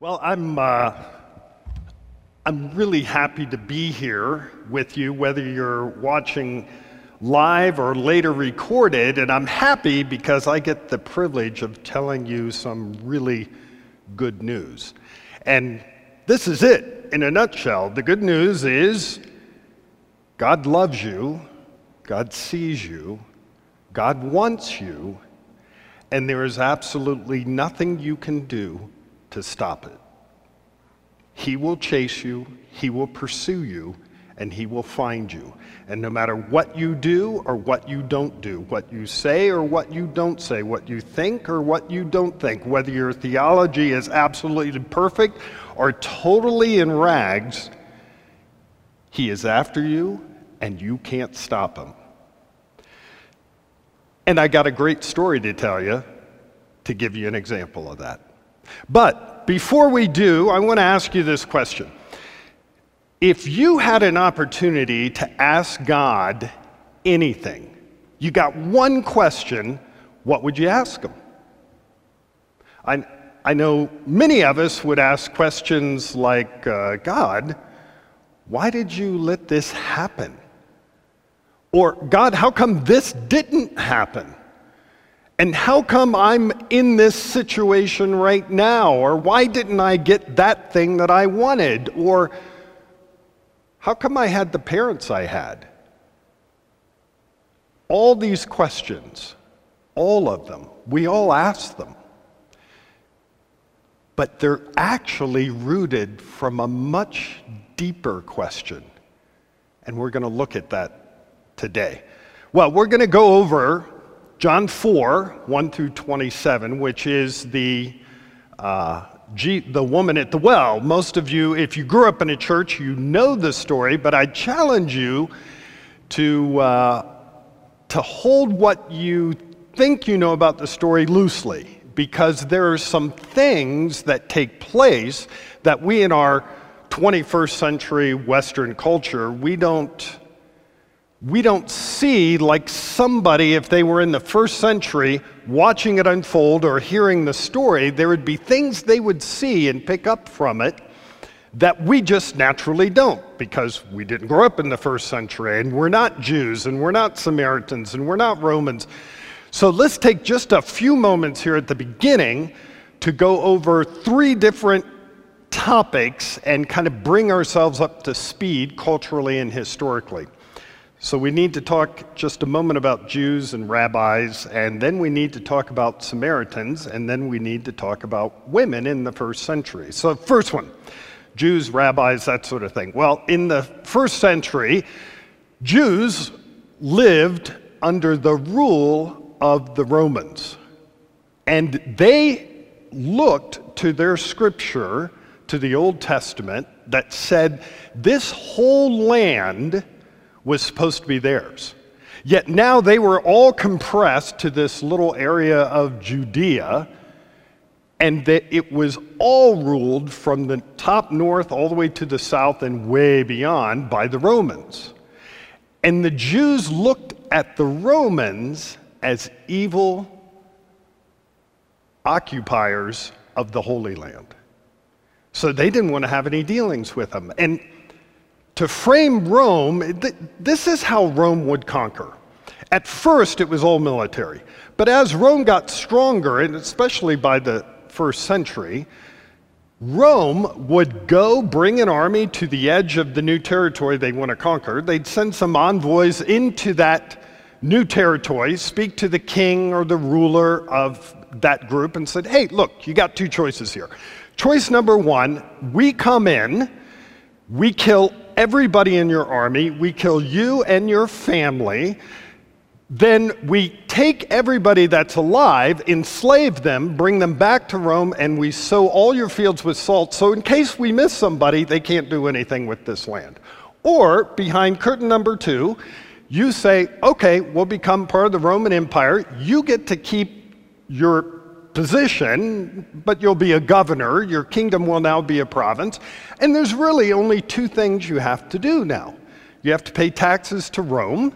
Well, I'm, uh, I'm really happy to be here with you, whether you're watching live or later recorded, and I'm happy because I get the privilege of telling you some really good news. And this is it in a nutshell. The good news is God loves you, God sees you, God wants you, and there is absolutely nothing you can do to stop it. He will chase you, He will pursue you, and He will find you. And no matter what you do or what you don't do, what you say or what you don't say, what you think or what you don't think, whether your theology is absolutely perfect or totally in rags, He is after you and you can't stop Him. And I got a great story to tell you to give you an example of that. But before we do, I want to ask you this question. If you had an opportunity to ask God anything, you got one question, what would you ask him? I, I know many of us would ask questions like, uh, God, why did you let this happen? Or, God, how come this didn't happen? And how come I'm in this situation right now? Or why didn't I get that thing that I wanted? Or how come I had the parents I had? All these questions, all of them, we all ask them. But they're actually rooted from a much deeper question. And we're going to look at that today. Well, we're going to go over John 4, 1 through 27, which is the, uh, G, the woman at the well. Most of you, if you grew up in a church, you know the story, but I challenge you to, uh, to hold what you think you know about the story loosely, because there are some things that take place that we in our 21st century Western culture, we don't we don't see like somebody, if they were in the first century watching it unfold or hearing the story, there would be things they would see and pick up from it that we just naturally don't because we didn't grow up in the first century and we're not Jews and we're not Samaritans and we're not Romans. So let's take just a few moments here at the beginning to go over three different topics and kind of bring ourselves up to speed culturally and historically. So we need to talk just a moment about Jews and rabbis, and then we need to talk about Samaritans, and then we need to talk about women in the first century. So, first one Jews, rabbis, that sort of thing. Well, in the first century, Jews lived under the rule of the Romans, and they looked to their scripture, to the Old Testament, that said, This whole land was supposed to be theirs. Yet now they were all compressed to this little area of Judea, and that it was all ruled from the top north all the way to the south and way beyond by the Romans. And the Jews looked at the Romans as evil occupiers of the Holy Land. So they didn't want to have any dealings with them. And to frame Rome, this is how Rome would conquer. At first, it was all military. But as Rome got stronger, and especially by the first century, Rome would go bring an army to the edge of the new territory they want to conquer. They'd send some envoys into that new territory, speak to the king or the ruler of that group, and said, Hey, look, you got two choices here. Choice number one, we come in, we kill everybody in your army, we kill you and your family. Then we take everybody that's alive, enslave them, bring them back to Rome, and we sow all your fields with salt. So, in case we miss somebody, they can't do anything with this land. Or, behind curtain number two, you say, okay, we'll become part of the Roman Empire. You get to keep your position, but you'll be a governor. Your kingdom will now be a province. And there's really only two things you have to do now you have to pay taxes to Rome,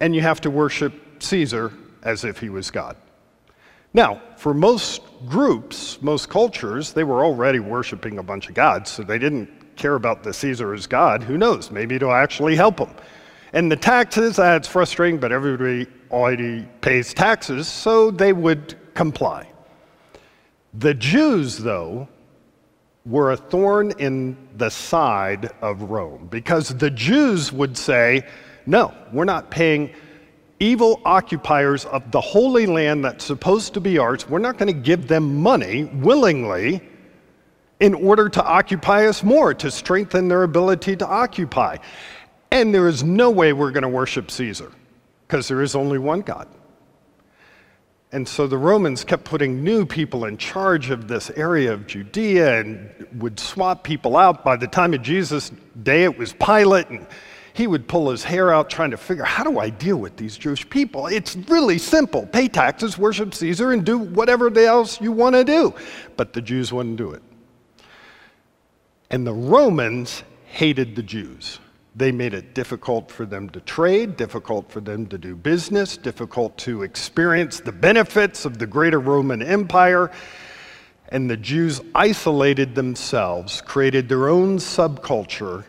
and you have to worship Caesar as if he was God. Now, for most groups, most cultures, they were already worshiping a bunch of gods, so they didn't care about the Caesar as God. Who knows? Maybe it'll actually help them. And the taxes, that's frustrating, but everybody already pays taxes, so they would comply. The Jews, though, were a thorn in the side of Rome because the Jews would say, no, we're not paying evil occupiers of the holy land that's supposed to be ours, we're not going to give them money willingly in order to occupy us more, to strengthen their ability to occupy. And there is no way we're going to worship Caesar because there is only one God. And so the Romans kept putting new people in charge of this area of Judea and would swap people out. By the time of Jesus' day, it was Pilate, and he would pull his hair out trying to figure how do I deal with these Jewish people? It's really simple pay taxes, worship Caesar, and do whatever else you want to do. But the Jews wouldn't do it. And the Romans hated the Jews. They made it difficult for them to trade, difficult for them to do business, difficult to experience the benefits of the greater Roman Empire. And the Jews isolated themselves, created their own subculture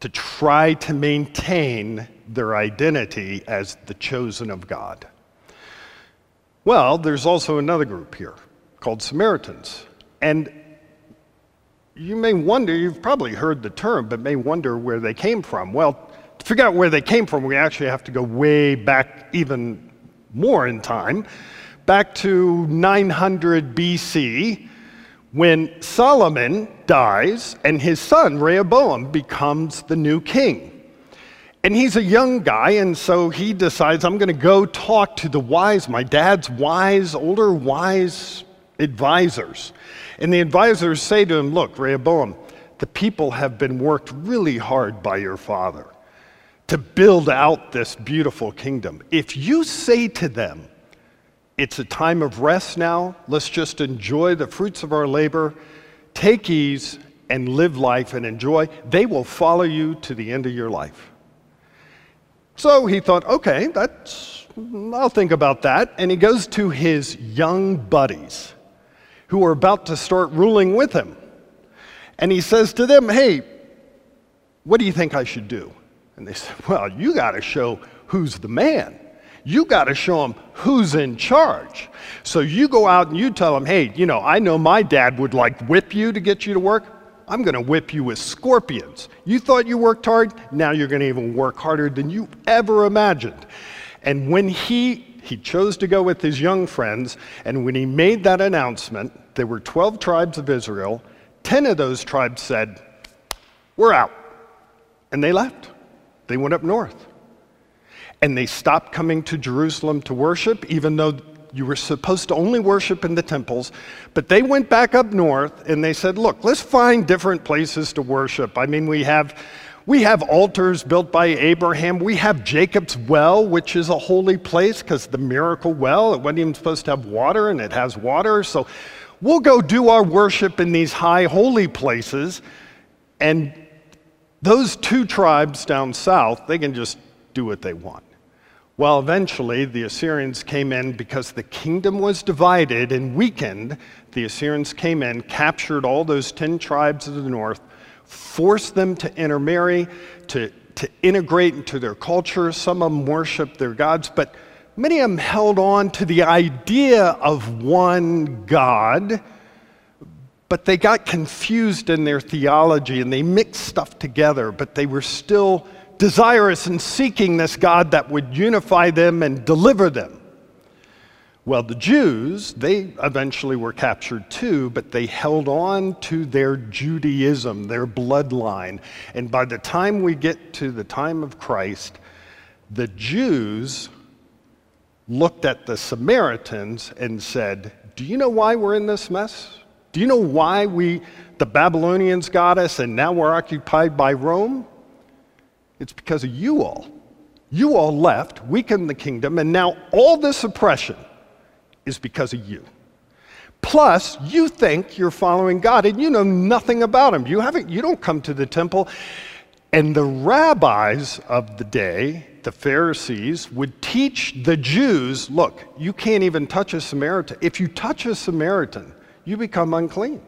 to try to maintain their identity as the chosen of God. Well, there's also another group here called Samaritans. And you may wonder, you've probably heard the term, but may wonder where they came from. Well, to figure out where they came from, we actually have to go way back even more in time, back to 900 BC, when Solomon dies and his son Rehoboam becomes the new king. And he's a young guy, and so he decides, I'm going to go talk to the wise, my dad's wise, older wise advisors. And the advisors say to him, Look, Rehoboam, the people have been worked really hard by your father to build out this beautiful kingdom. If you say to them, It's a time of rest now, let's just enjoy the fruits of our labor, take ease, and live life and enjoy, they will follow you to the end of your life. So he thought, okay, that's, I'll think about that. And he goes to his young buddies who are about to start ruling with him. And he says to them, Hey, what do you think I should do? And they say, Well, you got to show who's the man. You got to show them who's in charge. So you go out and you tell them, Hey, you know, I know my dad would like whip you to get you to work. I'm going to whip you with scorpions. You thought you worked hard, now you're going to even work harder than you ever imagined. And when he he chose to go with his young friends, and when he made that announcement, there were 12 tribes of Israel. 10 of those tribes said, We're out. And they left. They went up north. And they stopped coming to Jerusalem to worship, even though you were supposed to only worship in the temples. But they went back up north and they said, Look, let's find different places to worship. I mean, we have. We have altars built by Abraham. We have Jacob's well, which is a holy place because the miracle well, it wasn't even supposed to have water and it has water. So We'll go do our worship in these high holy places, and those two tribes down south, they can just do what they want. Well, eventually, the Assyrians came in because the kingdom was divided and weakened. The Assyrians came in, captured all those 10 tribes of the north, forced them to intermarry, to, to integrate into their culture. Some of them worshiped their gods, but many of them held on to the idea of one God, but they got confused in their theology and they mixed stuff together, but they were still desirous and seeking this God that would unify them and deliver them. Well, the Jews, they eventually were captured too, but they held on to their Judaism, their bloodline. And by the time we get to the time of Christ, the Jews looked at the Samaritans and said, Do you know why we're in this mess? Do you know why we, the Babylonians got us and now we're occupied by Rome? It's because of you all. You all left, weakened the kingdom, and now all this oppression is because of you. Plus, you think you're following God and you know nothing about Him. You, haven't, you don't come to the temple. And the rabbis of the day the Pharisees would teach the Jews look, you can't even touch a Samaritan. If you touch a Samaritan, you become unclean.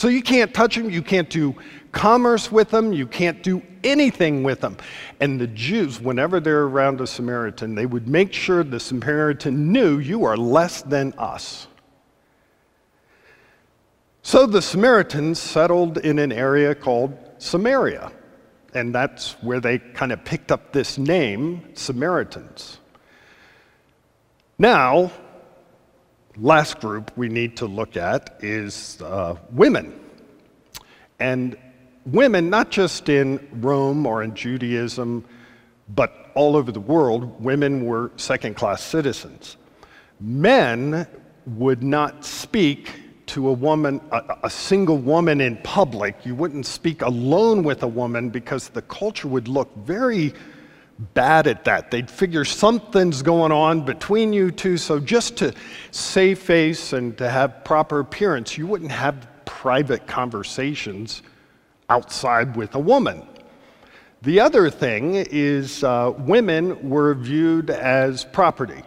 So you can't touch them, you can't do commerce with them, you can't do anything with them. And the Jews, whenever they're around a Samaritan, they would make sure the Samaritan knew you are less than us. So the Samaritans settled in an area called Samaria, and that's where they kind of picked up this name, Samaritans. Now, last group we need to look at is uh, women. And women, not just in Rome or in Judaism, but all over the world, women were second class citizens. Men would not speak to a woman, a, a, single woman in public. You wouldn't speak alone with a woman because the culture would look very bad at that. They'd figure something's going on between you two, so just to save face and to have proper appearance, you wouldn't have private conversations outside with a woman. The other thing is, uh, women were viewed as property.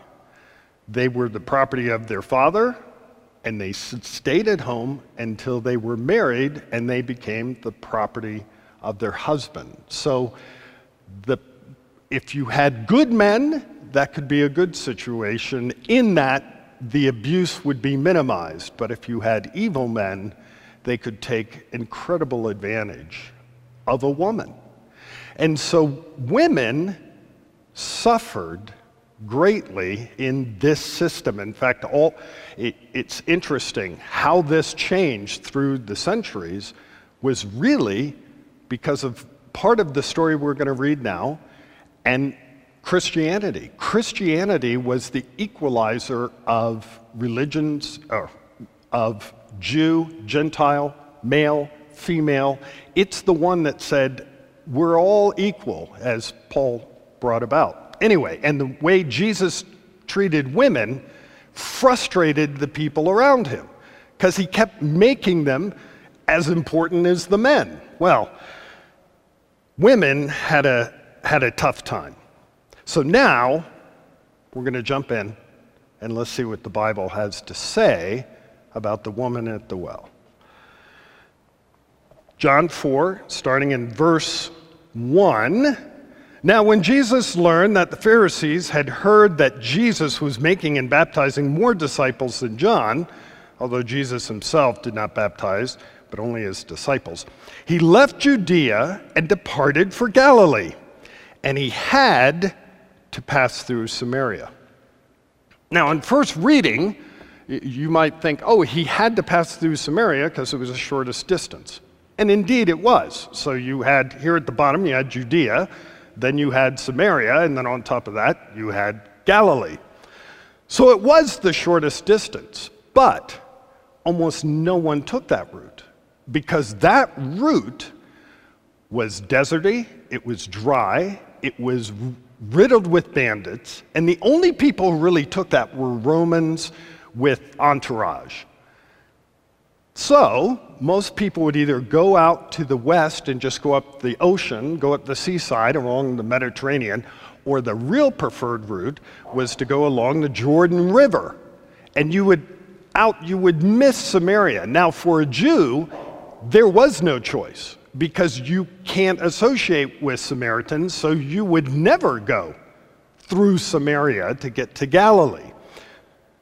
They were the property of their father, and they stayed at home until they were married and they became the property of their husband. So, the, if you had good men, that could be a good situation in that the abuse would be minimized. But if you had evil men, they could take incredible advantage of a woman. And so women suffered greatly in this system. In fact, all, it, it's interesting how this changed through the centuries was really because of part of the story we're going to read now and Christianity. Christianity was the equalizer of religions, uh, of Jew, Gentile, male, female. It's the one that said, we're all equal, as Paul brought about. Anyway, and the way Jesus treated women frustrated the people around him because he kept making them as important as the men. Well, women had a, had a tough time. So now we're going to jump in and let's see what the Bible has to say about the woman at the well. John 4, starting in verse 1. Now, when Jesus learned that the Pharisees had heard that Jesus was making and baptizing more disciples than John, although Jesus himself did not baptize, but only his disciples, he left Judea and departed for Galilee. And he had to pass through Samaria. Now, in first reading, you might think, oh, he had to pass through Samaria because it was the shortest distance. And indeed it was. So you had here at the bottom, you had Judea, then you had Samaria, and then on top of that, you had Galilee. So it was the shortest distance, but almost no one took that route because that route was deserty, it was dry, it was riddled with bandits, and the only people who really took that were Romans with entourage. So, most people would either go out to the west and just go up the ocean, go up the seaside along the Mediterranean, or the real preferred route was to go along the Jordan River. And you would out you would miss Samaria. Now for a Jew, there was no choice because you can't associate with Samaritans, so you would never go through Samaria to get to Galilee.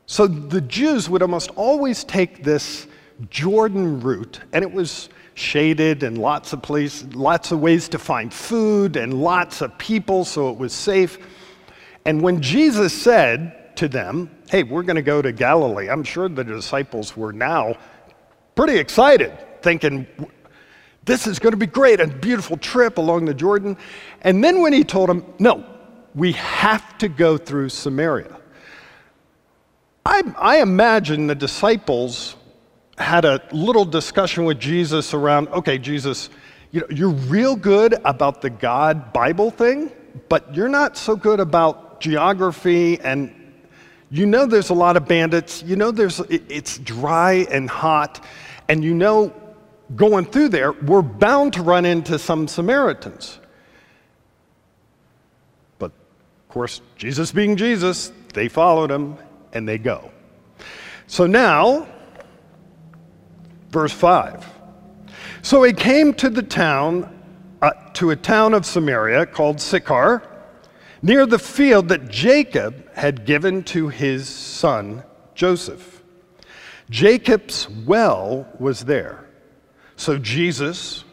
So the Jews would almost always take this Jordan route, and it was shaded and lots of places, lots of ways to find food and lots of people, so it was safe. And when Jesus said to them, Hey, we're going to go to Galilee, I'm sure the disciples were now pretty excited, thinking, This is going to be great, a beautiful trip along the Jordan. And then when he told them, No, we have to go through Samaria. I, I imagine the disciples had a little discussion with Jesus around, okay, Jesus, you know, you're real good about the God Bible thing, but you're not so good about geography and you know there's a lot of bandits, you know there's it's dry and hot, and you know going through there, we're bound to run into some Samaritans. But of course, Jesus being Jesus, they followed him and they go. So now, verse 5. So he came to the town, uh, to a town of Samaria called Sychar, near the field that Jacob had given to his son Joseph. Jacob's well was there. So Jesus,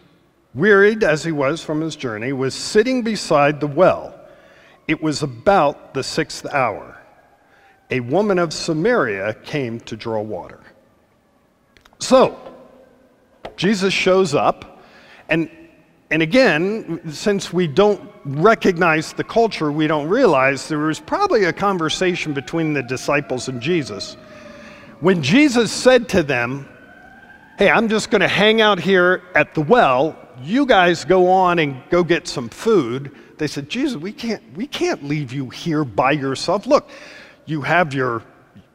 wearied as he was from his journey, was sitting beside the well. It was about the sixth hour. A woman of Samaria came to draw water. So, Jesus shows up, and, and again, since we don't recognize the culture, we don't realize there was probably a conversation between the disciples and Jesus. When Jesus said to them, Hey, I'm just going to hang out here at the well, you guys go on and go get some food. They said, Jesus, we can't, we can't leave you here by yourself. Look, you have your,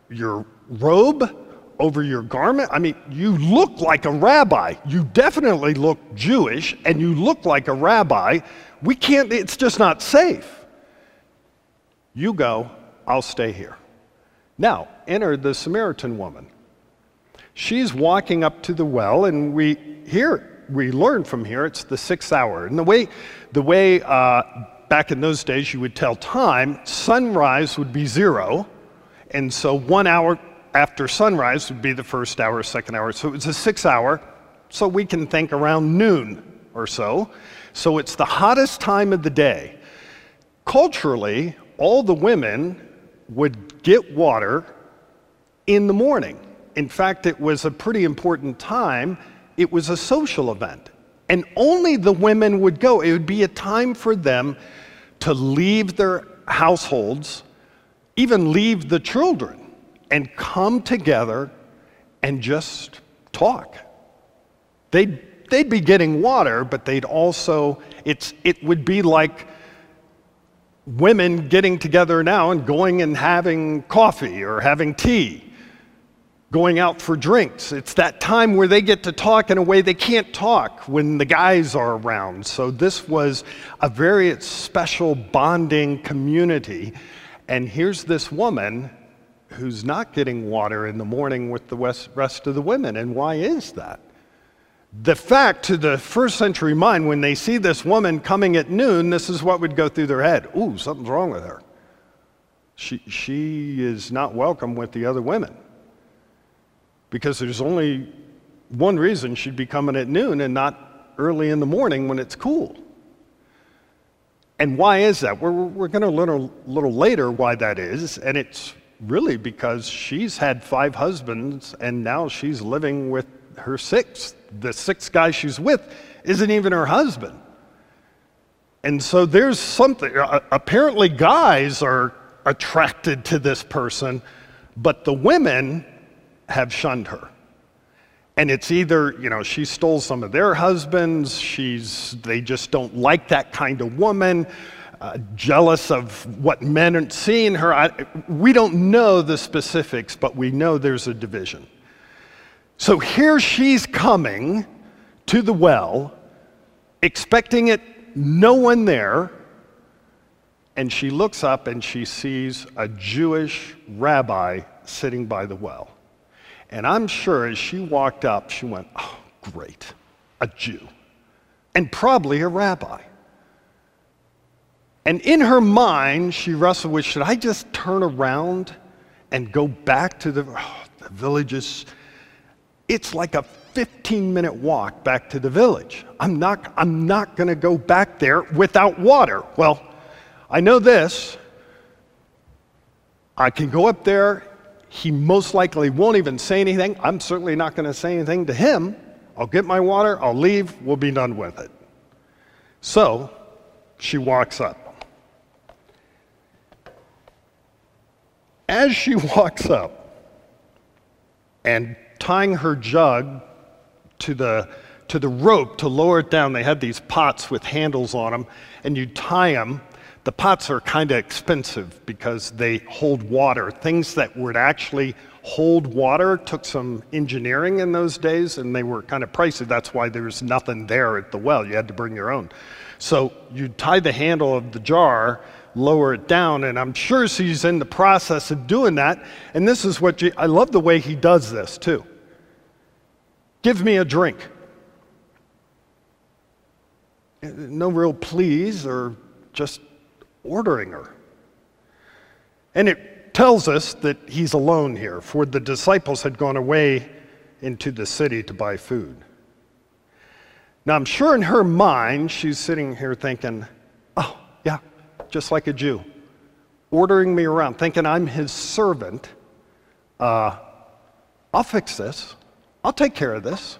your robe over your garment? I mean, you look like a rabbi. You definitely look Jewish and you look like a rabbi. We can't, it's just not safe. You go, I'll stay here. Now, enter the Samaritan woman. She's walking up to the well, and we here we learn from here it's the sixth hour. And the way, the way uh, back in those days you would tell time, sunrise would be zero, and so one hour after sunrise would be the first hour, second hour. So it's a six hour, so we can think around noon or so. So it's the hottest time of the day. Culturally, all the women would get water in the morning. In fact, it was a pretty important time. It was a social event. And only the women would go. It would be a time for them to leave their households, even leave the children and come together and just talk. They'd, they'd be getting water, but they'd also, it's, it would be like women getting together now and going and having coffee or having tea, going out for drinks. It's that time where they get to talk in a way they can't talk when the guys are around. So this was a very special bonding community. And here's this woman who's not getting water in the morning with the rest of the women. And why is that? The fact to the first century mind, when they see this woman coming at noon, this is what would go through their head Ooh, something's wrong with her. She, she is not welcome with the other women. Because there's only one reason she'd be coming at noon and not early in the morning when it's cool. And why is that? We're, we're going to learn a little later why that is, and it's really because she's had five husbands and now she's living with her sixth. The sixth guy she's with isn't even her husband. And so there's something, uh, apparently, guys are attracted to this person, but the women have shunned her. And it's either, you know, she stole some of their husbands, she's, they just don't like that kind of woman uh, jealous of what men are seeing her. I, we don't know the specifics, but we know there's a division. So here she's coming to the well, expecting it, no one there, and she looks up and she sees a Jewish rabbi sitting by the well. And I'm sure as she walked up, she went, Oh, great, a Jew, and probably a rabbi. And in her mind, she wrestled with should I just turn around and go back to the, oh, the villages? It's like a 15 minute walk back to the village. I'm not, I'm not going to go back there without water. Well, I know this. I can go up there. He most likely won't even say anything. I'm certainly not going to say anything to him. I'll get my water, I'll leave, we'll be done with it. So she walks up. As she walks up and tying her jug to the, to the rope to lower it down, they had these pots with handles on them, and you tie them. The pots are kind of expensive because they hold water. Things that would actually hold water took some engineering in those days, and they were kind of pricey. That's why there was nothing there at the well. You had to bring your own. So you tie the handle of the jar lower it down. And I'm sure she's in the process of doing that. And this is what I love the way he does this too. Give me a drink. Uh, no real please or just ordering her. And it tells us that he's alone here, for the disciples had gone away into the city to buy food. Now, I'm sure in her mind, she's sitting here thinking, oh, yeah, just like a Jew, ordering me around, thinking I'm his servant. Uh, I'll fix this, I'll take care of this.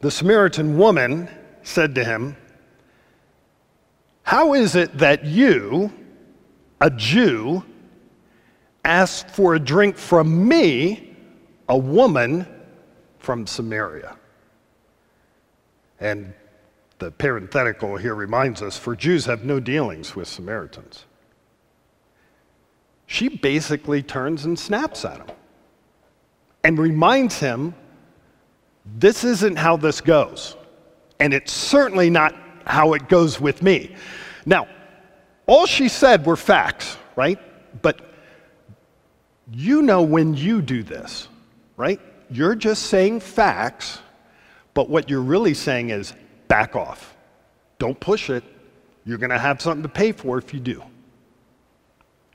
The Samaritan woman said to him, How is it that you, a Jew, ask for a drink from me, a woman from Samaria? And the parenthetical here reminds us for Jews have no dealings with Samaritans. She basically turns and snaps at him and reminds him this isn't how this goes. And it's certainly not how it goes with me. Now, all she said were facts, right? But you know when you do this, right? You're just saying facts but what you're really saying is back off. Don't push it. You're going to have something to pay for if you do.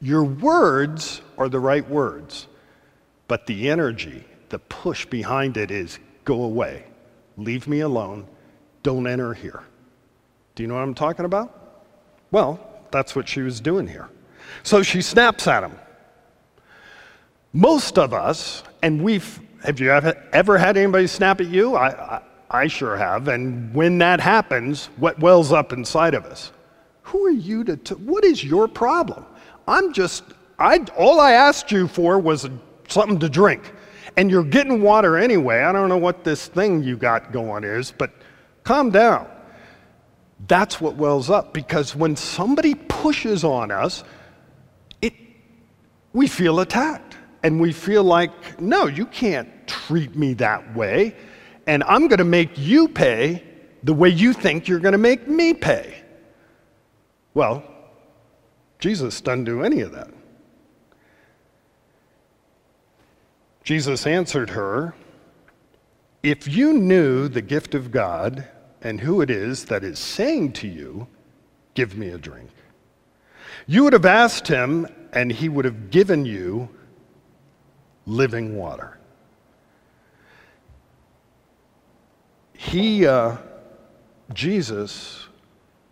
Your words are the right words, but the energy, the push behind it is go away. Leave me alone. Don't enter here. Do you know what I'm talking about? Well, that's what she was doing here. So she snaps at him. Most of us, and we've, have you ever had anybody snap at you? I, I, I sure have. And when that happens, what wells up inside of us? Who are you to, t- what is your problem? I'm just, I, all I asked you for was something to drink. And you're getting water anyway. I don't know what this thing you got going is, but calm down. That's what wells up because when somebody pushes on us, it, we feel attacked. And we feel like, no, you can't treat me that way and I'm going to make you pay the way you think you're going to make me pay. Well, Jesus doesn't do any of that. Jesus answered her, If you knew the gift of God and who it is that is saying to you, Give me a drink, you would have asked him, and he would have given you living water. He, uh, Jesus,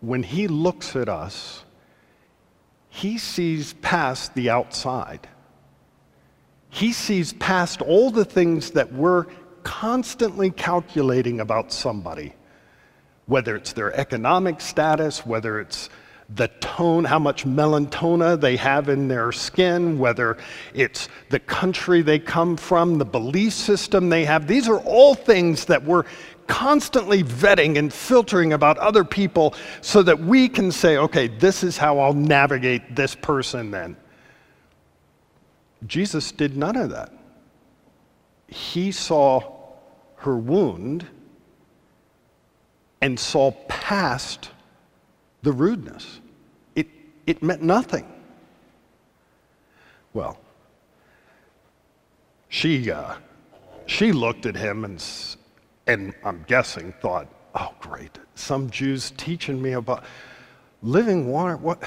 when he looks at us, he sees past the outside. He sees past all the things that we're constantly calculating about somebody, whether it's their economic status, whether it's the tone, how much melanoma they have in their skin, whether it's the country they come from, the belief system they have. These are all things that we're constantly vetting and filtering about other people so that we can say, okay, this is how I'll navigate this person then. Jesus did none of that. He saw her wound and saw past the rudeness. It, it meant nothing. Well, she, uh, she looked at him and and I'm guessing thought, oh, great, some Jews teaching me about living water. What?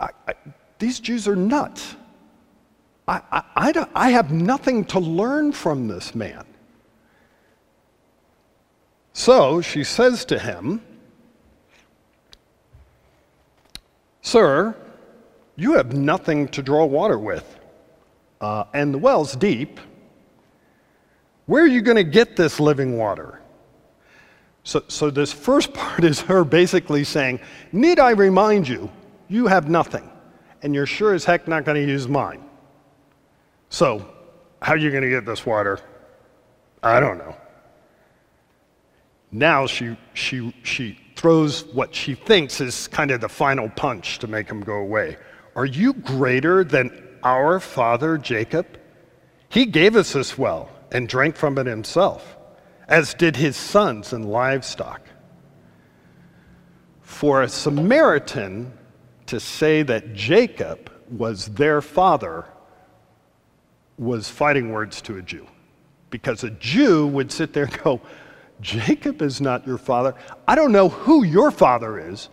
I, I, these Jews are nuts. I, I, I have nothing to learn from this man. So she says to him, Sir, you have nothing to draw water with, uh, and the well's deep. Where are you going to get this living water? So, so, this first part is her basically saying, Need I remind you, you have nothing, and you're sure as heck not going to use mine. So, how are you going to get this water? I don't know. Now she, she, she throws what she thinks is kind of the final punch to make him go away. Are you greater than our father Jacob? He gave us this well and drank from it himself, as did his sons and livestock. for a Samaritan to say that Jacob was their father was fighting words to a Jew. Because a Jew would sit there and go, Jacob is not your father. I don't know who your father is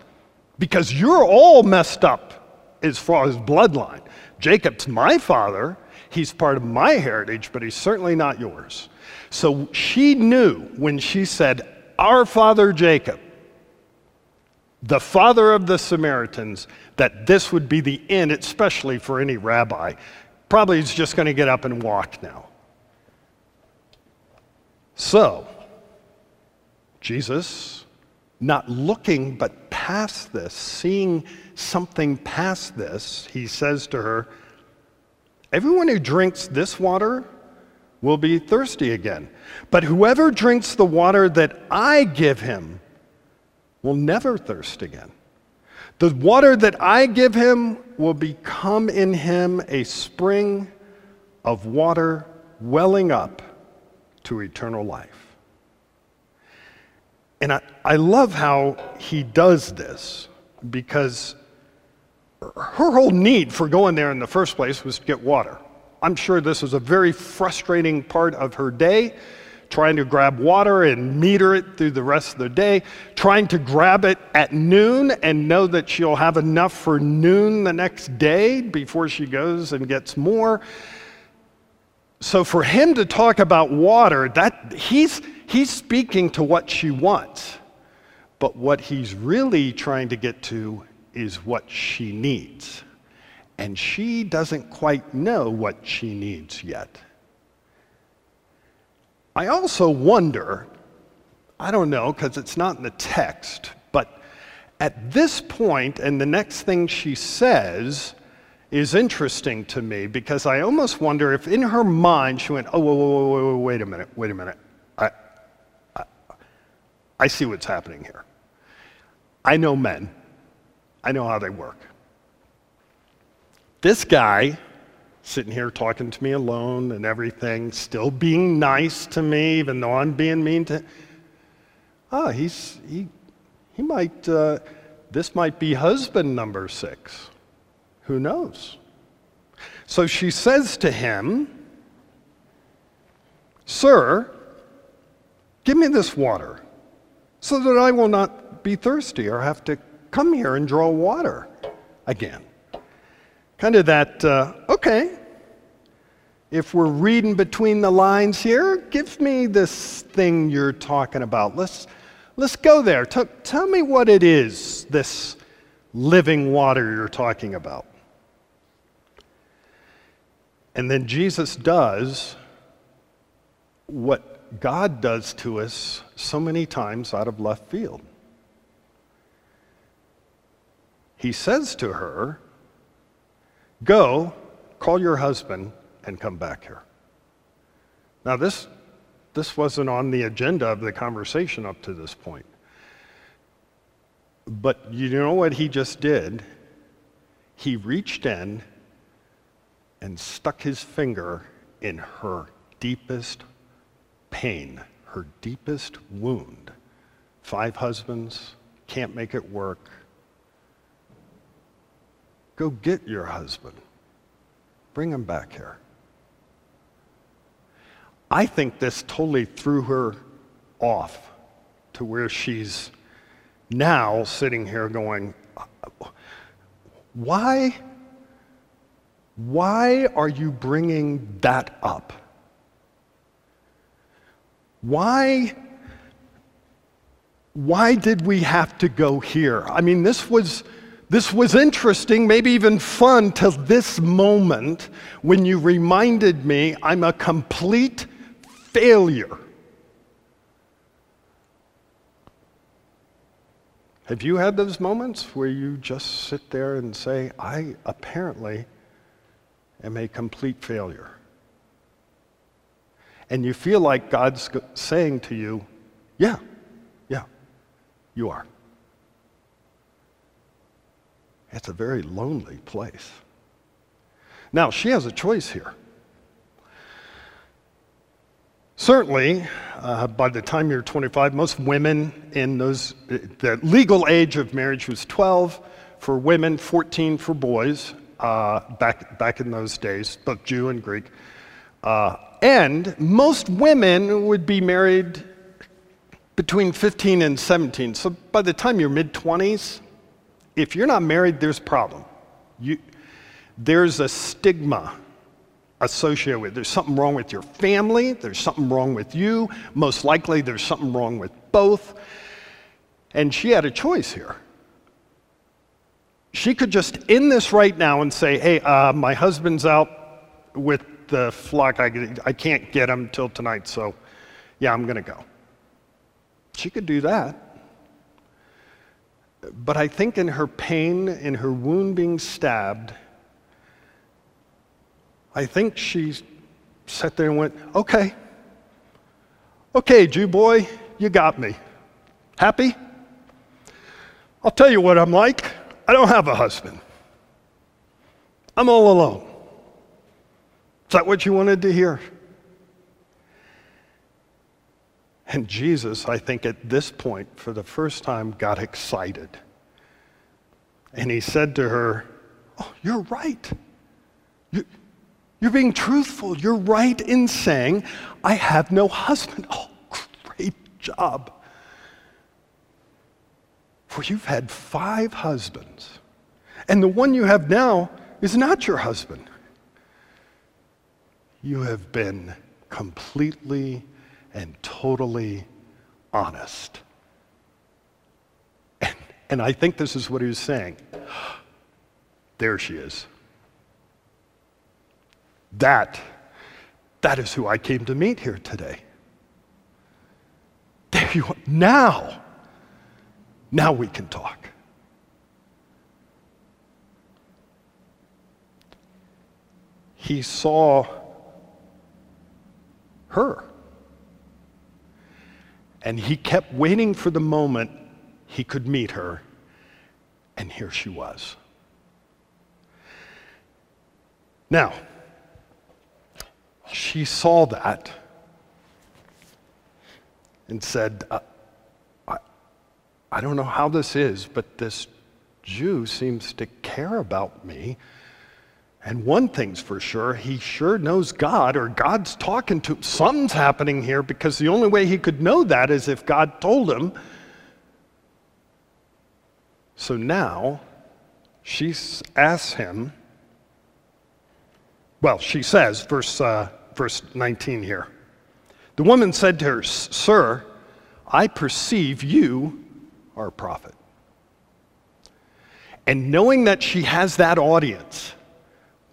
because you're all messed up as far as bloodline. Jacob's my father. He's part of my heritage, but he's certainly not yours. So she knew when she said, Our father Jacob, the father of the Samaritans, that this would be the end, especially for any rabbi. Probably he's just going to get up and walk now. So, Jesus, not looking but past this, seeing something past this, he says to her, Everyone who drinks this water will be thirsty again. But whoever drinks the water that I give him will never thirst again. The water that I give him will become in him a spring of water welling up to eternal life. And I, I love how he does this because her whole need for going there in the first place was to get water. I'm sure this was a very frustrating part of her day, trying to grab water and meter it through the rest of the day, trying to grab it at noon and know that she'll have enough for noon the next day before she goes and gets more. So for him to talk about water, that he's he's speaking to what she wants. But what he's really trying to get to is what she needs. And she doesn't quite know what she needs yet. I also wonder, I don't know because it's not in the text, but at this point, and the next thing she says is interesting to me because I almost wonder if in her mind she went, oh, wait a minute, wait a minute. I see what's happening here. I know men, I know how they work. This guy, sitting here talking to me alone and everything, still being nice to me, even though I'm being mean to ah, he's, he, he might, uh, this might be husband number six. Who knows? So she says to him, Sir, give me this water so that I will not be thirsty or have to come here and draw water again. Kind of that, uh, okay, if we're reading between the lines here, give me this thing you're talking about. Let's, let's go there. T- tell me what it is, this living water you're talking about. And then Jesus does what God does to us so many times out of left field. He says to her, Go, call your husband, and come back here. Now, this, this wasn't on the agenda of the conversation up to this point. But you know what he just did? He reached in and stuck his finger in her deepest pain, her deepest wound. Five husbands, can't make it work. Go get your husband. Bring him back here. I think this totally threw her off to where she's now sitting here going, why, why are you bringing that up? Why, why did we have to go here? I mean, this was, this was interesting, maybe even fun till this moment when you reminded me I'm a complete failure. Have you had those moments where you just sit there and say, I apparently am a complete failure? And you feel like God's saying to you, Yeah, yeah, you are. It's a very lonely place. Now, she has a choice here. Certainly, uh, by the time you're 25, most women in those, the legal age of marriage was 12 for women, 14 for boys, uh, back, back in those days, both Jew and Greek. Uh, and most women would be married between 15 and 17. So by the time you're mid 20s, if you're not married, there's a problem. You, there's a stigma associated with it. There's something wrong with your family, there's something wrong with you, most likely there's something wrong with both. And she had a choice here. She could just end this right now and say, hey, uh, my husband's out with the flock. I, I can't get them till tonight, so yeah, I'm going to go. She could do that. But I think in her pain, in her wound being stabbed, I think she sat there and went, okay, okay, Jew boy, you got me. Happy? I'll tell you what I'm like. I don't have a husband. I'm all alone. Is that what you wanted to hear? And Jesus, I think at this point, for the first time, got excited. And he said to her, Oh, you're right. You, you're being truthful. You're right in saying, I have no husband. Oh, great job. For you've had five husbands, and the one you have now is not your husband. You have been completely and totally honest. And, and I think this is what he was saying. There she is. That, that is who I came to meet here today. There you are. Now, now we can talk. He saw her. And he kept waiting for the moment he could meet her, and here she was. Now, she saw that and said, uh, I, I don't know how this is, but this Jew seems to care about me. And one thing's for sure, he sure knows God, or God's talking to him. Something's happening here because the only way he could know that is if God told him. So now she asks him, well, she says, verse, uh, verse 19 here. The woman said to her, Sir, I perceive you are a prophet. And knowing that she has that audience,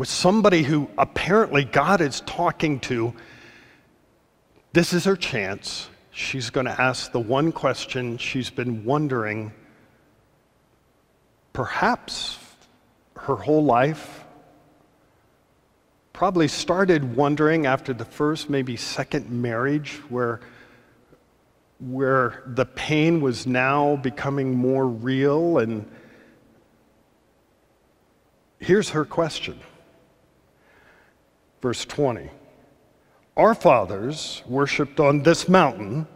with somebody who apparently God is talking to, this is her chance. She's going to ask the one question she's been wondering perhaps her whole life. Probably started wondering after the first, maybe second marriage, where, where the pain was now becoming more real. And here's her question Verse 20 Our fathers worshiped on this mountain,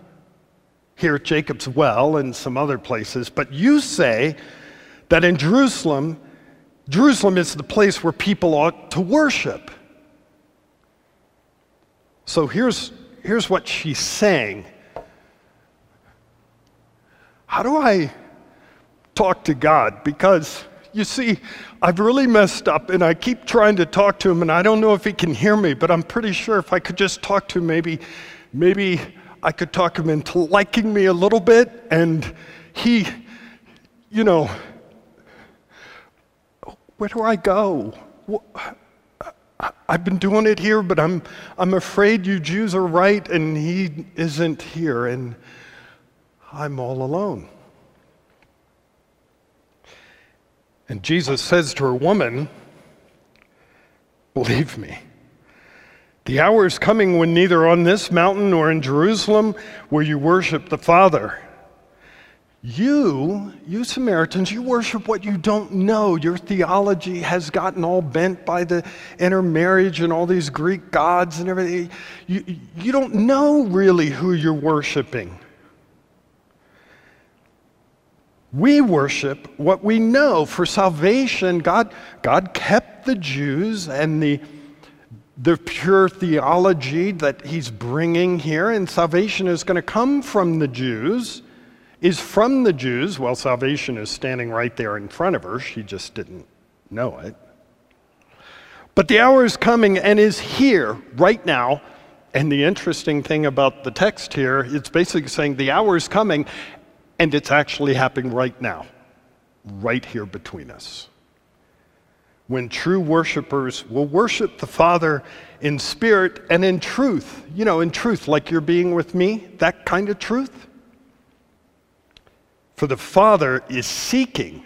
here at Jacob's well and some other places, but you say that in Jerusalem, Jerusalem is the place where people ought to worship. So here's, here's what she's saying. How do I talk to God? Because you see, I've really messed up and I keep trying to talk to him and I don't know if he can hear me, but I'm pretty sure if I could just talk to him, maybe, maybe I could talk him into liking me a little bit and he, you know, where do I go? I've been doing it here, but I'm, I'm afraid you Jews are right and he isn't here and I'm all alone. And Jesus says to her, Woman, believe me. The hour is coming when neither on this mountain nor in Jerusalem will you worship the Father. You, you Samaritans, you worship what you don't know. Your theology has gotten all bent by the intermarriage and all these Greek gods and everything. You, you don't know really who you're worshiping. We worship what we know. For salvation, God, God kept the Jews and the, the pure theology that He's bringing here, and salvation is going to come from the Jews is from the Jews. Well, salvation is standing right there in front of her. She just didn't know it. But the hour is coming and is here right now. And the interesting thing about the text here, it's basically saying the hour is coming and it's actually happening right now, right here between us. When true worshipers will worship the Father in spirit and in truth, you know, in truth, like you're being with me, that kind of truth. For the Father is seeking.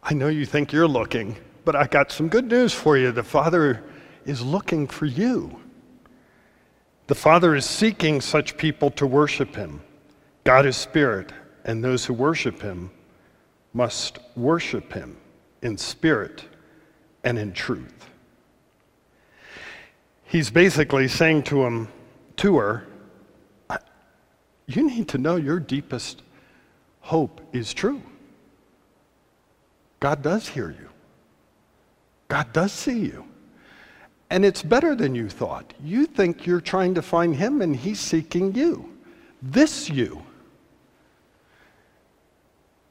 I know you think you're looking, but I got some good news for you. The Father is looking for you. The Father is seeking such people to worship Him. God is spirit, and those who worship Him must worship Him in spirit and in truth. He's basically saying to him, to her, you need to know your deepest hope is true. God does hear you. God does see you. And it's better than you thought. You think you're trying to find Him, and He's seeking you. This you.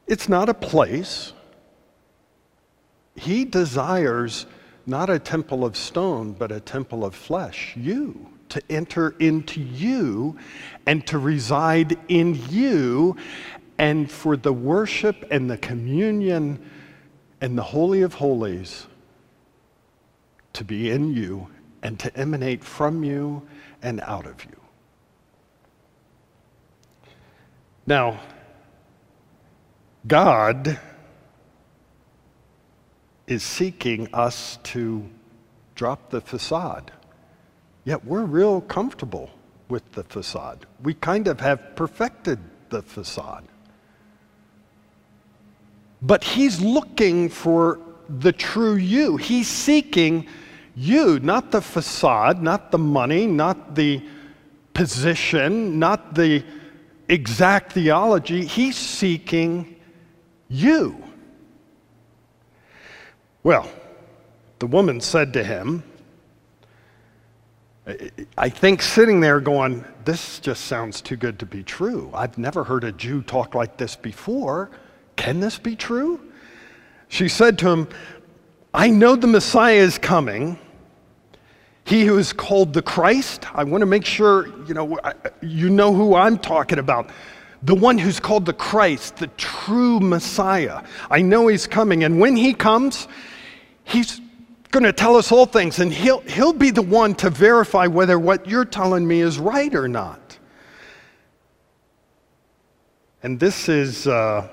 It's not a place. He desires not a temple of stone, but a temple of flesh, you, to enter into you and to reside in you and for the worship and the communion and the Holy of Holies to be in you and to emanate from you and out of you. Now, God is seeking us to drop the facade. Yet we're real comfortable with the facade. We kind of have perfected the facade. But he's looking for the true you. He's seeking you, not the facade, not the money, not the position, not the exact theology. He's seeking you. Well, the woman said to him, I think sitting there going, This just sounds too good to be true. I've never heard a Jew talk like this before. Can this be true? She said to him, I know the Messiah is coming. He who is called the Christ. I want to make sure you know, you know who I'm talking about. The one who's called the Christ, the true Messiah. I know he's coming. And when he comes, he's going to tell us all things. And he'll, he'll be the one to verify whether what you're telling me is right or not. And this is. Uh,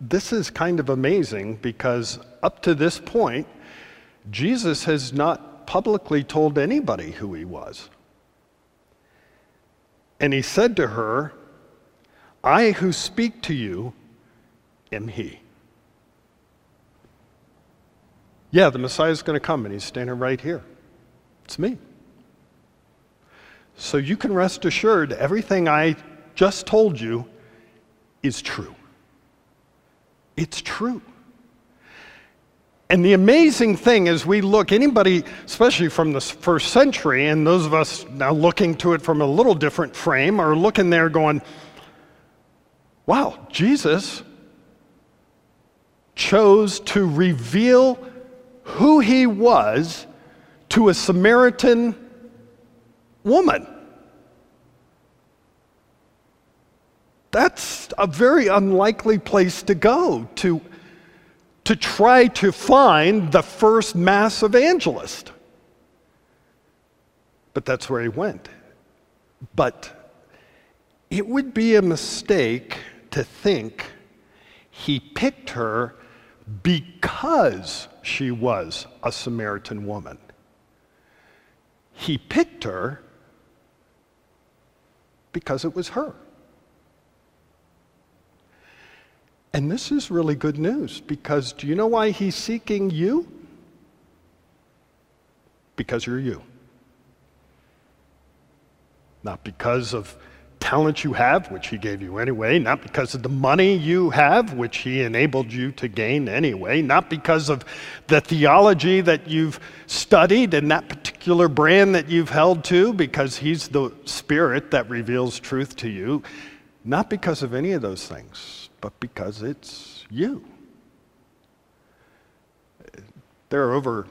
this is kind of amazing because up to this point, Jesus has not publicly told anybody who he was. And he said to her, I who speak to you am he. Yeah, the Messiah is going to come, and he's standing right here. It's me. So you can rest assured everything I just told you is true. It's true. And the amazing thing as we look, anybody, especially from the first century, and those of us now looking to it from a little different frame, are looking there going, wow, Jesus chose to reveal who he was to a Samaritan woman. That's a very unlikely place to go to, to try to find the first mass evangelist. But that's where he went. But it would be a mistake to think he picked her because she was a Samaritan woman. He picked her because it was her. And this is really good news because do you know why he's seeking you? Because you're you. Not because of talent you have, which he gave you anyway, not because of the money you have, which he enabled you to gain anyway, not because of the theology that you've studied and that particular brand that you've held to, because he's the spirit that reveals truth to you, not because of any of those things, but because it's you. There are over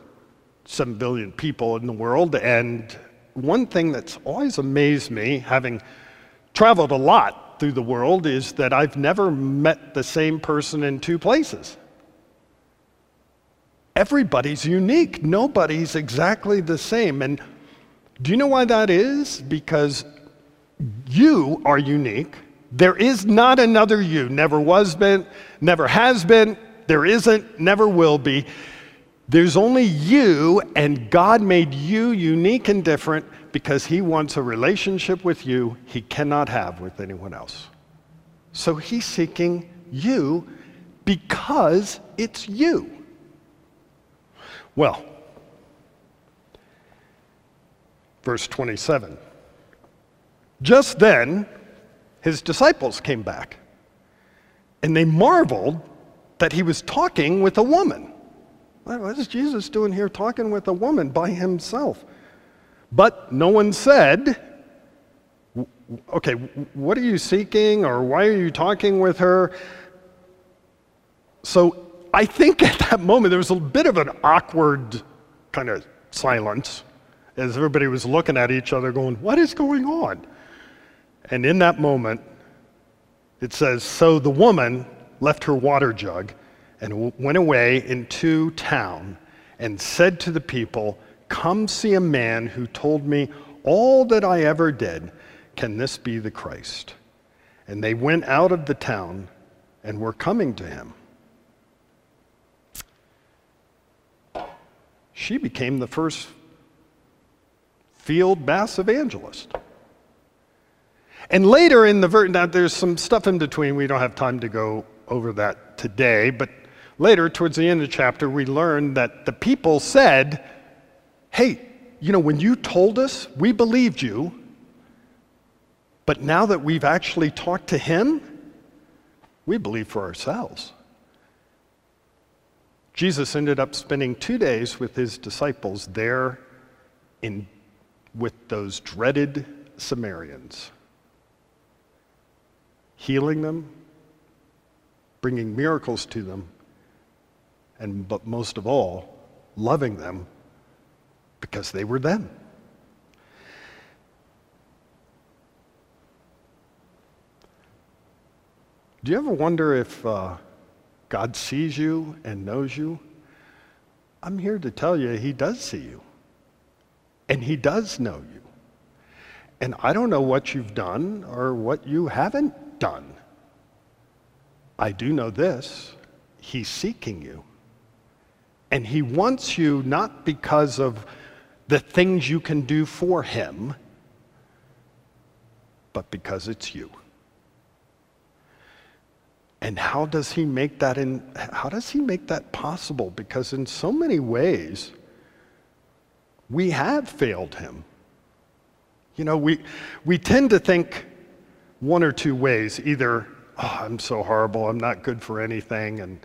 7 billion people in the world, and one thing that's always amazed me, having traveled a lot through the world is that I've never met the same person in two places. Everybody's unique. Nobody's exactly the same. And do you know why that is? Because you are unique. There is not another you. Never was been, never has been, there isn't, never will be. There's only you, and God made you unique and different because He wants a relationship with you He cannot have with anyone else. So He's seeking you because it's you. Well, verse 27. Just then, his disciples came back, and they marveled that he was talking with a woman. What is Jesus doing here talking with a woman by himself? But no one said, okay, what are you seeking or why are you talking with her? So I think at that moment there was a bit of an awkward kind of silence as everybody was looking at each other going, what is going on? And in that moment, it says, So the woman left her water jug and went away into town and said to the people, Come see a man who told me all that I ever did. Can this be the Christ? And they went out of the town and were coming to him. She became the first field mass evangelist. And later in the verse, now there's some stuff in between. We don't have time to go over that today, but later, towards the end of the chapter, we learn that the people said, hey, you know, when you told us, we believed you, but now that we've actually talked to him, we believe for ourselves. Jesus ended up spending two days with his disciples there in, with those dreaded Samaritans, healing them, bringing miracles to them, and but most of all, loving them because they were them. Do you ever wonder if uh, God sees you and knows you? I'm here to tell you, He does see you. And He does know you. And I don't know what you've done or what you haven't done. I do know this He's seeking you. And He wants you not because of the things you can do for Him, but because it's you. And how does he make that in how does he make that possible? Because in so many ways we have failed him. You know, we we tend to think one or two ways. Either, oh, I'm so horrible, I'm not good for anything, and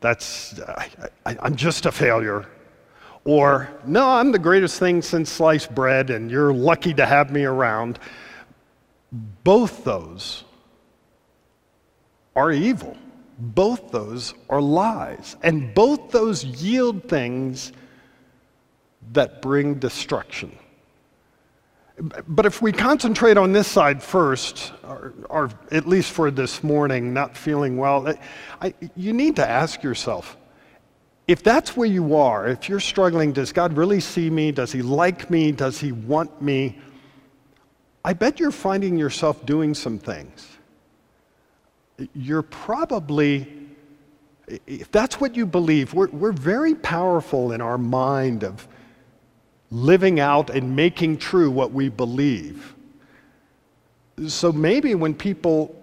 that's I, I, I'm just a failure. Or, no, I'm the greatest thing since sliced bread and you're lucky to have me around. Both those are evil. Both those are lies. And both those yield things that bring destruction. But if we concentrate on this side first, or, or at least for this morning, not feeling well, I, you need to ask yourself if that's where you are, if you're struggling, does God really see me? Does He like me? Does He want me? I bet you're finding yourself doing some things. You're probably, if that's what you believe, we're, we're very powerful in our mind of living out and making true what we believe. So maybe when people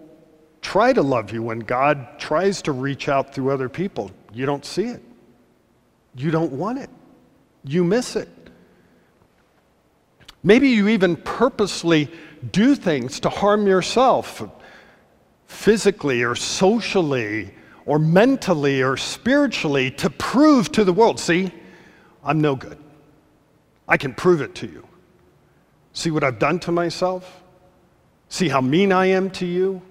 try to love you, when God tries to reach out through other people, you don't see it. You don't want it. You miss it. Maybe you even purposely do things to harm yourself physically or socially or mentally or spiritually to prove to the world see, I'm no good. I can prove it to you. See what I've done to myself? See how mean I am to you?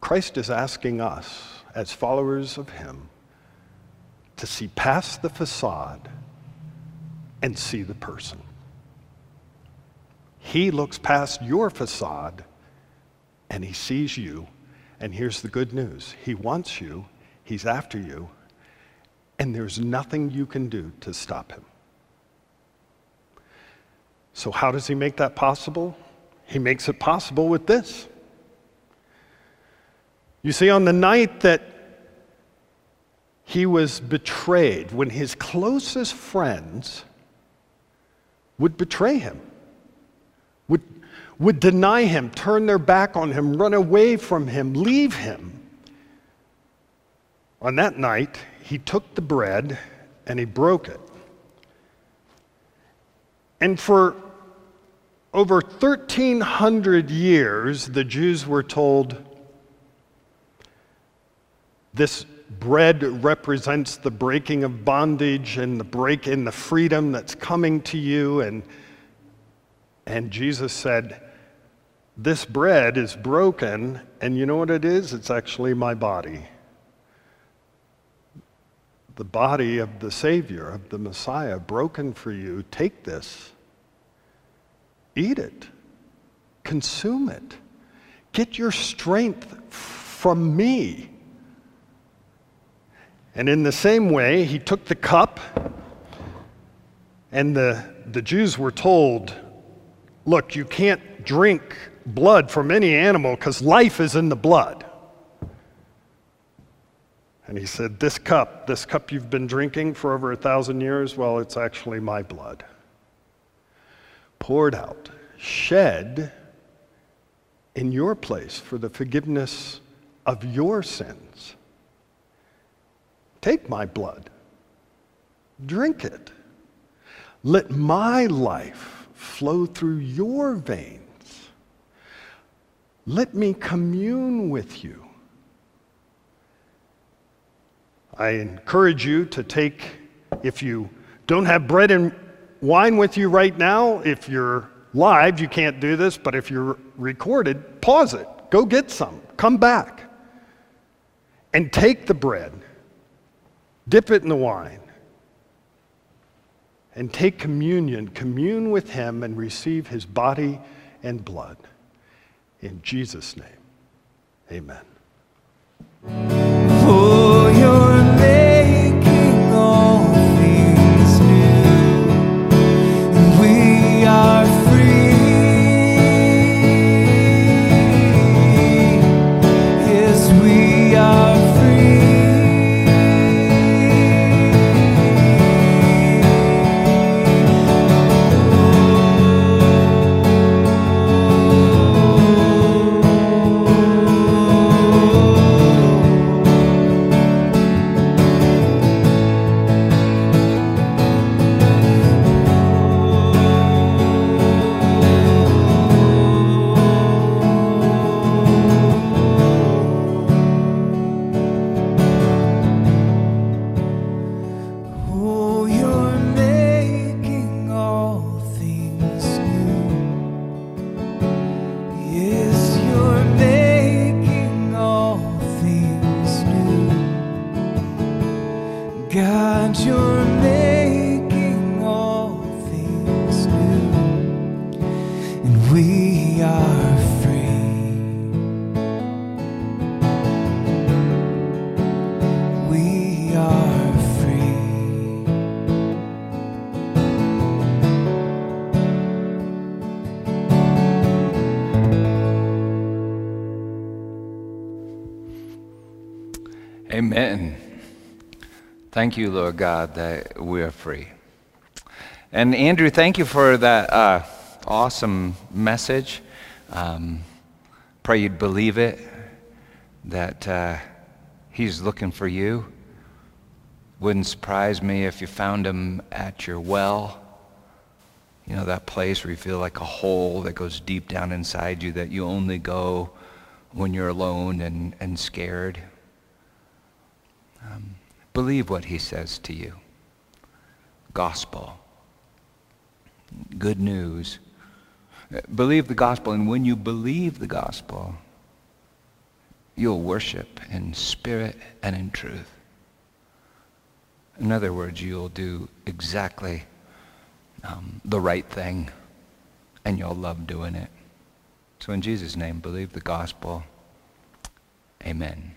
Christ is asking us, as followers of Him, to see past the facade and see the person. He looks past your facade and he sees you. And here's the good news He wants you, He's after you, and there's nothing you can do to stop Him. So, how does He make that possible? He makes it possible with this. You see, on the night that he was betrayed, when his closest friends would betray him, would, would deny him, turn their back on him, run away from him, leave him. On that night, he took the bread and he broke it. And for over 1,300 years, the Jews were told this bread represents the breaking of bondage and the break in the freedom that's coming to you. And, and Jesus said, This bread is broken, and you know what it is? It's actually my body. The body of the Savior, of the Messiah, broken for you. Take this, eat it, consume it. Get your strength from me. And in the same way, he took the cup, and the, the Jews were told, Look, you can't drink blood from any animal because life is in the blood. And he said, This cup, this cup you've been drinking for over a thousand years, well, it's actually my blood. Poured out, shed in your place for the forgiveness of your sins. Take my blood, drink it. Let my life flow through your veins. Let me commune with you. I encourage you to take, if you don't have bread and wine with you right now, if you're live, you can't do this, but if you're recorded, pause it. Go get some. Come back. And take the bread dip it in the wine, and take communion, commune with Him, and receive His body and blood. In Jesus' name, amen. Thank you, Lord God, that we are free. And Andrew, thank you for that uh, awesome message. Um, pray you'd believe it, that uh, he's looking for you. Wouldn't surprise me if you found him at your well. You know, that place where you feel like a hole that goes deep down inside you that you only go when you're alone and, and scared. Believe what he says to you. Gospel. Good news. Believe the gospel, and when you believe the gospel, you'll worship in spirit and in truth. In other words, you'll do exactly um, the right thing, and you'll love doing it. So in Jesus' name, believe the gospel. Amen.